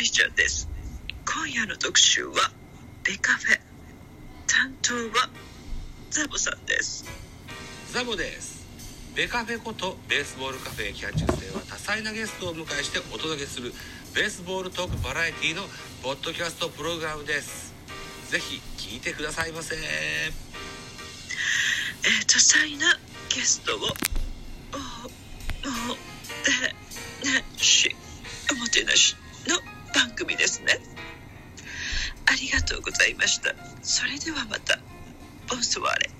リちゃんです。今夜の特集はベカフェ。担当はザボさんです。ザボです。ベカフェことベースボールカフェキャッチュ生は多彩なゲストをお迎えしてお届けするベースボールトークバラエティのポッドキャストプログラムです。ぜひ聞いてくださいませ。えー、多彩なゲストをおもてなし。おもてなし。の番組ですね。ありがとうございました。それではまた。ボンソワーレ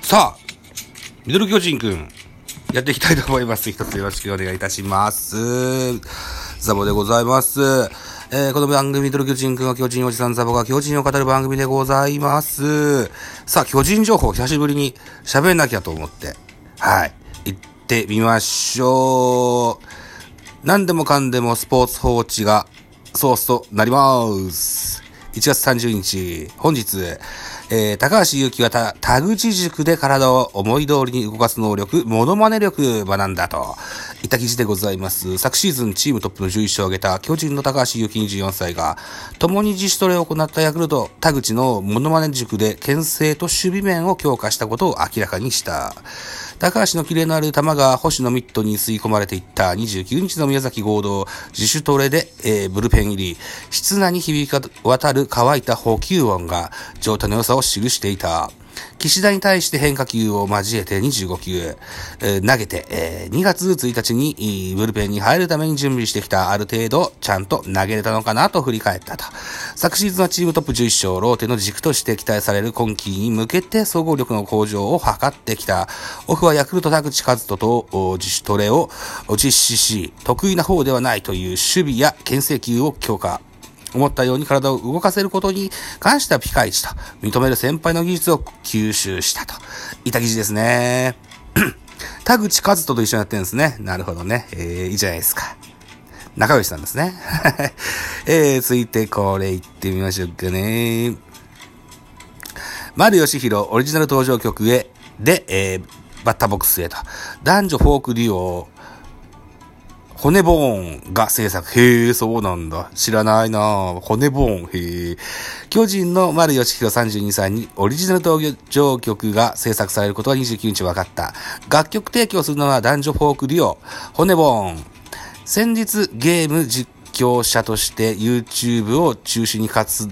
さあミドル巨人くん。やっていきたいと思います一つよろしくお願いいたしますザボでございますえー、この番組、ミドル巨人くんは巨人おじさんザボが巨人を語る番組でございます。さあ、巨人情報久しぶりに喋んなきゃと思って、はい、行ってみましょう。何でもかんでもスポーツ報知がソースとなります。1月30日、本日、えー、高橋祐希はた田口塾で体を思い通りに動かす能力、モノマネ力学んだと。いった記事でございます。昨シーズンチームトップの11勝を挙げた巨人の高橋祐希24歳が、共に自主トレを行ったヤクルト、田口のモノマネ塾で牽制と守備面を強化したことを明らかにした。高橋のキレのある球が星野ミットに吸い込まれていった29日の宮崎合同自主トレで、えーブルペン入り、室内に響き渡る乾いた補給音が状態の良さを記していた。岸田に対して変化球を交えて25球、えー投げて、えー2月1日にブルペンに入るために準備してきたある程度ちゃんと投げれたのかなと振り返ったと。昨シーズンはチームトップ11勝、ローテの軸として期待される今季に向けて総合力の向上を図ってきた。オフはヤクルト田口和人と自主トレを実施し、得意な方ではないという守備や牽制球を強化。思ったように体を動かせることに関してはピカイチと認める先輩の技術を吸収したといた記事ですね。田口和人と一緒にやってるんですね。なるほどね。えー、いいじゃないですか。仲良しなんですね。えー、続いてこれ行ってみましょうかね。丸義弘オリジナル登場曲へで、えー、バッターボックスへと。男女フォークデュオ、骨ボーンが制作。へえ、そうなんだ。知らないな骨ボーン。へえ。巨人の丸義弘32歳にオリジナル登場曲が制作されることは29日分かった。楽曲提供するのは男女フォークデュオ、骨ボーン。先日ゲーム実況者として YouTube を中心に活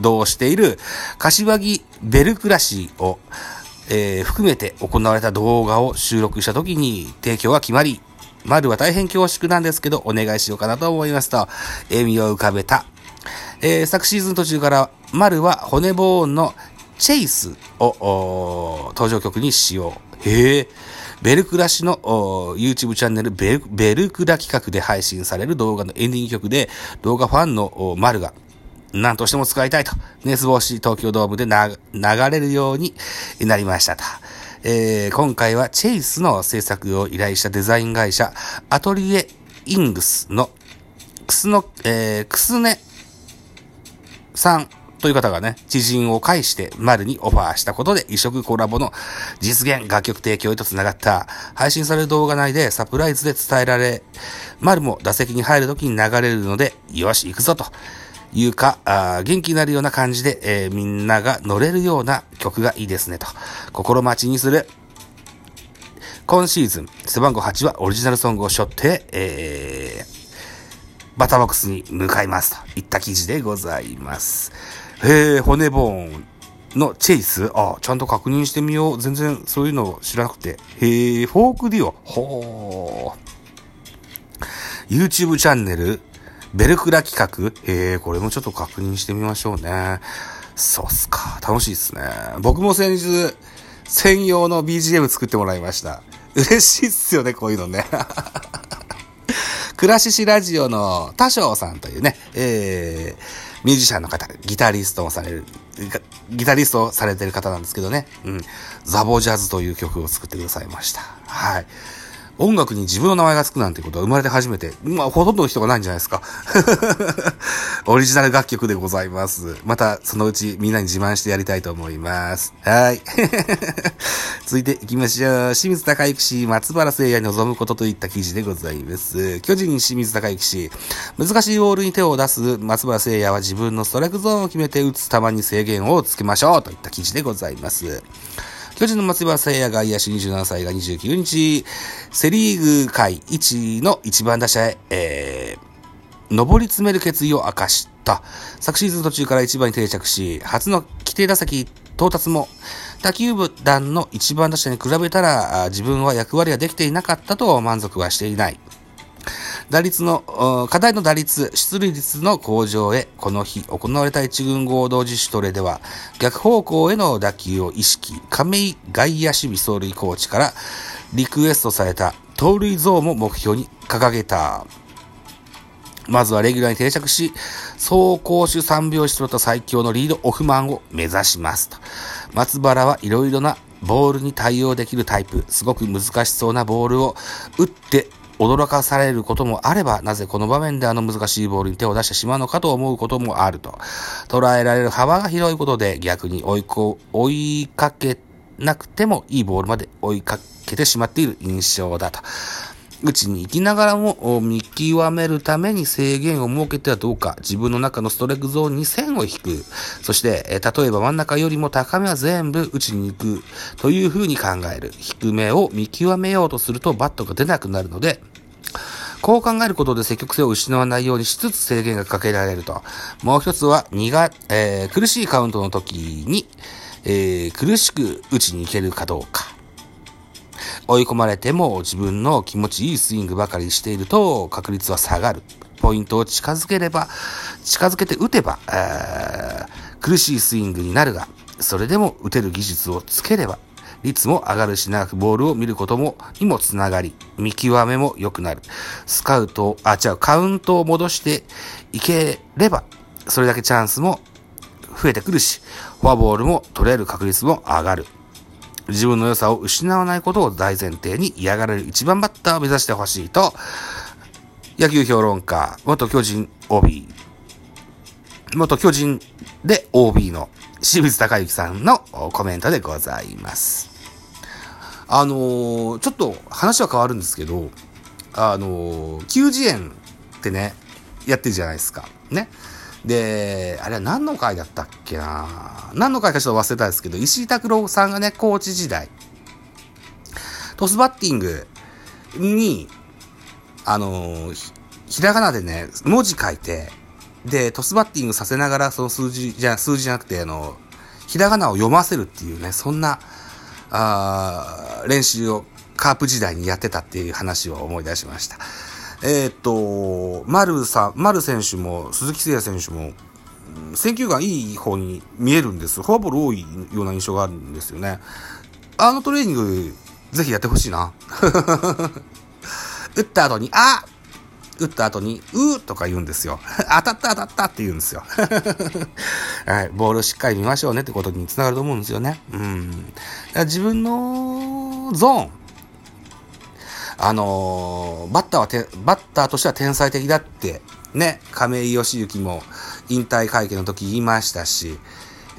動している柏木ベルクラシーを、えー含めて行われた動画を収録した時に提供が決まり、丸は大変恐縮なんですけど、お願いしようかなと思いますと、笑みを浮かべた。えー昨シーズン途中から、丸は骨ボーンのチェイスを登場曲に使用。へえ。ベルクラ氏の YouTube チャンネルベルベルクラ企画で配信される動画のエンディング曲で、動画ファンのお丸が、何としても使いたいと、熱望し東京ドームで流れるようになりましたと。えー今回はチェイスの制作を依頼したデザイン会社、アトリエイングスのクスの、えー、クスネさんという方がね、知人を介して丸にオファーしたことで異色コラボの実現、楽曲提供へと繋がった。配信される動画内でサプライズで伝えられ、丸も打席に入る時に流れるので、よし、行くぞと。いうか、あ元気になるような感じで、えーみんなが乗れるような曲がいいですねと。心待ちにする。今シーズン、背番号8はオリジナルソングを背負って、えー、バターボックスに向かいますといった記事でございます。へえ、骨ボーンのチェイスあ、ちゃんと確認してみよう。全然そういうの知らなくて。へえ、フォークデュオ。ほー。YouTube チャンネル、ベルクラ企画？えー、これもちょっと確認してみましょうね。そうっすか。楽しいっすね。僕も先日、専用の BGM 作ってもらいました。嬉しいっすよね、こういうのね。クラシシラジオの多少さんというね、えー、ミュージシャンの方でギタリストをされる、ギタリストをされてる方なんですけどね、うん、ザボジャズという曲を作ってくださいました。はい。音楽に自分の名前が付くなんてことは生まれて初めて、まあ、ほとんどの人がないんじゃないですか。オリジナル楽曲でございます。また、そのうちみんなに自慢してやりたいと思います。はい。続いて行きましょう。清水隆之氏、松原聖也に望むことといった記事でございます。巨人清水隆之氏、難しいボールに手を出す松原聖也は自分のストライクゾーンを決めて打つ球に制限をつけましょうといった記事でございます。巨人の松原聖也外野手27歳が29日、セリーグ界1位の一番打者へ、えー、上り詰める決意を明かした。昨シーズン途中から一番に定着し、初の規定打席到達も、打球部団の一番打者に比べたら、自分は役割ができていなかったと満足はしていない。打率の、課題の打率、出塁率の向上へ、この日行われた一軍合同自主トレでは、逆方向への打球を意識、亀井外野守備走塁コーチからリクエストされた盗塁ゾーンも目標に掲げた。まずはレギュラーに定着し、走攻守三拍子とった最強のリードオフマンを目指しますと。松原はいろいろなボールに対応できるタイプ、すごく難しそうなボールを打って驚かされることもあれば、なぜこの場面であの難しいボールに手を出してしまうのかと思うこともあると。捉えられる幅が広いことで逆に追い追いかけなくてもいいボールまで追いかけてしまっている印象だと。打ちに行きながらも見極めるために制限を設けてはどうか、自分の中のストレックゾーンに線を引く。そして、え例えば真ん中よりも高めは全部打ちに行くというふうに考える。低めを見極めようとするとバットが出なくなるので、こう考えることで積極性を失わないようにしつつ制限がかけられると。もう一つは、苦、えー、苦しいカウントの時に、えー、苦しく打ちに行けるかどうか。追い込まれても自分の気持ちいいスイングばかりしていると確率は下がる。ポイントを近づければ、近づけて打てば、苦しいスイングになるが、それでも打てる技術をつければ、率も上がるし長くボールを見ることも、にもつながり、見極めも良くなる。スカウト、あ、違う、カウントを戻していければ、それだけチャンスも増えてくるし、フォアボールも取れる確率も上がる。自分の良さを失わないことを大前提に嫌がられる一番バッターを目指してほしいと、野球評論家、元巨人 OB、元巨人で OB の清水隆之さんのコメントでございます。あのー、ちょっと話は変わるんですけど、あのー、球児園ってね、やってるじゃないですか。ね。で、あれは何の回だったっけな？何の回かちょっと忘れたんですけど、石井拓郎さんがね、コーチ時代、トスバッティングに、あのひ、ひらがなでね、文字書いて、で、トスバッティングさせながら、その数字、じゃ、数字じゃなくて、あの、ひらがなを読ませるっていうね、そんな、あ練習をカープ時代にやってたっていう話を思い出しました。えー、っと、丸さん、丸選手も、鈴木誠也選手も、選球眼いい方に見えるんです。フォアボール多いような印象があるんですよね。あのトレーニング、ぜひやってほしいな。打った後に、あ打った後に、うーとか言うんですよ。当たった当たったって言うんですよ。はい。ボールしっかり見ましょうねってことにつながると思うんですよね。うん。自分のゾーン、あのー、バッターはて、バッターとしては天才的だって、ね、亀井義行も引退会見の時言いましたし、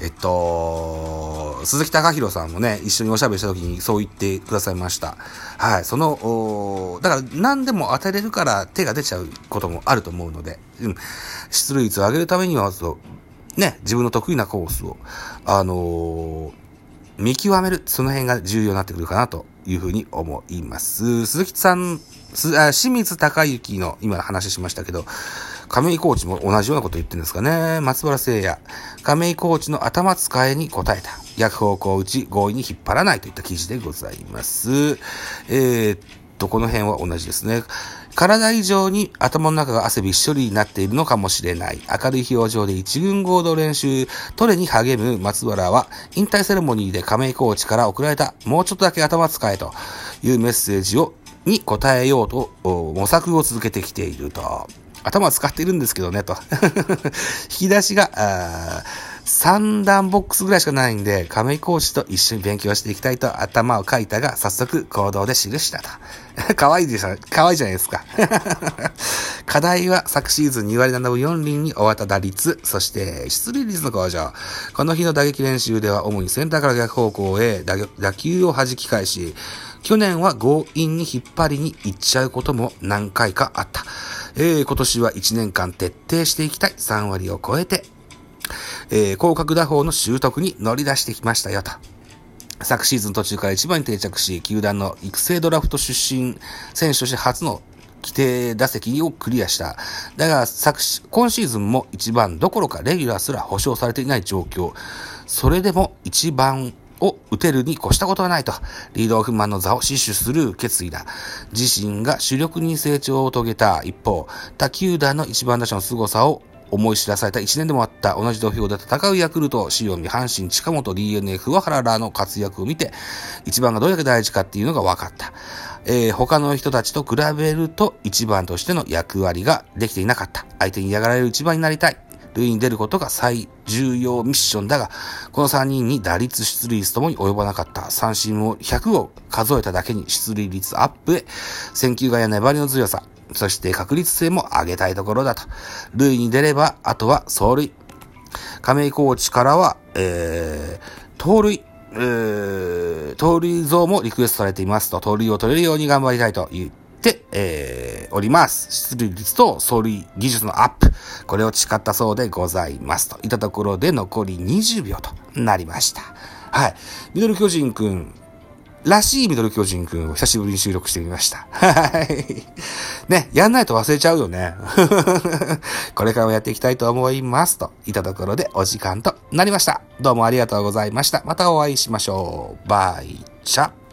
えっと、鈴木隆弘さんもね、一緒におしゃべりした時にそう言ってくださいました。はい。その、だから何でも当てれるから手が出ちゃうこともあると思うので、うん。出塁率を上げるためには、そう、ね、自分の得意なコースを、あのー、見極める、その辺が重要になってくるかなというふうに思います。鈴木さん、清水隆之の今話しましたけど、亀井コーチも同じようなこと言ってるんですかね。松原聖也、亀井コーチの頭使いに答えた。逆方向打ち、強引に引っ張らないといった記事でございます。えー、っと、この辺は同じですね。体以上に頭の中が汗びっしょりになっているのかもしれない。明るい表情で一軍合同練習、トレに励む松原は、引退セレモニーで亀井コーチから送られた、もうちょっとだけ頭使えというメッセージを、に答えようと模索を続けてきていると。頭使っているんですけどね、と。引き出しが、三段ボックスぐらいしかないんで、亀井コーチと一緒に勉強していきたいと頭を書いたが、早速行動で記したと。可愛いでしょ？可愛いじゃないですか。課題は昨シーズン2割7分4厘に終わった打率、そして出塁率の向上。この日の打撃練習では主にセンターから逆方向へ打球を弾き返し、去年は強引に引っ張りに行っちゃうことも何回かあった。えー、今年は1年間徹底していきたい3割を超えてえー、広角打法の習得に乗り出してきましたよと。昨シーズン途中から一番に定着し、球団の育成ドラフト出身選手として初の規定打席をクリアした。だが、昨今シーズンも一番どころかレギュラーすら保証されていない状況。それでも一番を打てるに越したことはないと、リードオフマンの座を死守する決意だ。自身が主力に成長を遂げた一方、他球団の一番打者の凄さを思い知らされた1年でもあった同じ土俵で戦うヤクルト、塩見、阪神、近本、DNA、桑原らの活躍を見て、一番がどれだけ大事かっていうのが分かった。えー、他の人たちと比べると一番としての役割ができていなかった。相手に嫌がられる一番になりたい。塁に出ることが最重要ミッションだが、この3人に打率出塁率ともに及ばなかった。三振を100を数えただけに出塁率アップへ、選球眼や粘りの強さ、そして確率性も上げたいところだと。塁に出れば、あとは走塁。亀井コーチからは、えー、盗塁、盗塁像もリクエストされていますと、盗塁を取れるように頑張りたいと言って、えー、おります。出塁率と走塁技術のアップ。これを誓ったそうでございます。といったところで残り20秒となりました。はい。ミドル巨人くん、らしいミドル巨人くんを久しぶりに収録してみました。はい。ね、やんないと忘れちゃうよね。これからもやっていきたいと思います。といったところでお時間となりました。どうもありがとうございました。またお会いしましょう。バイチャ。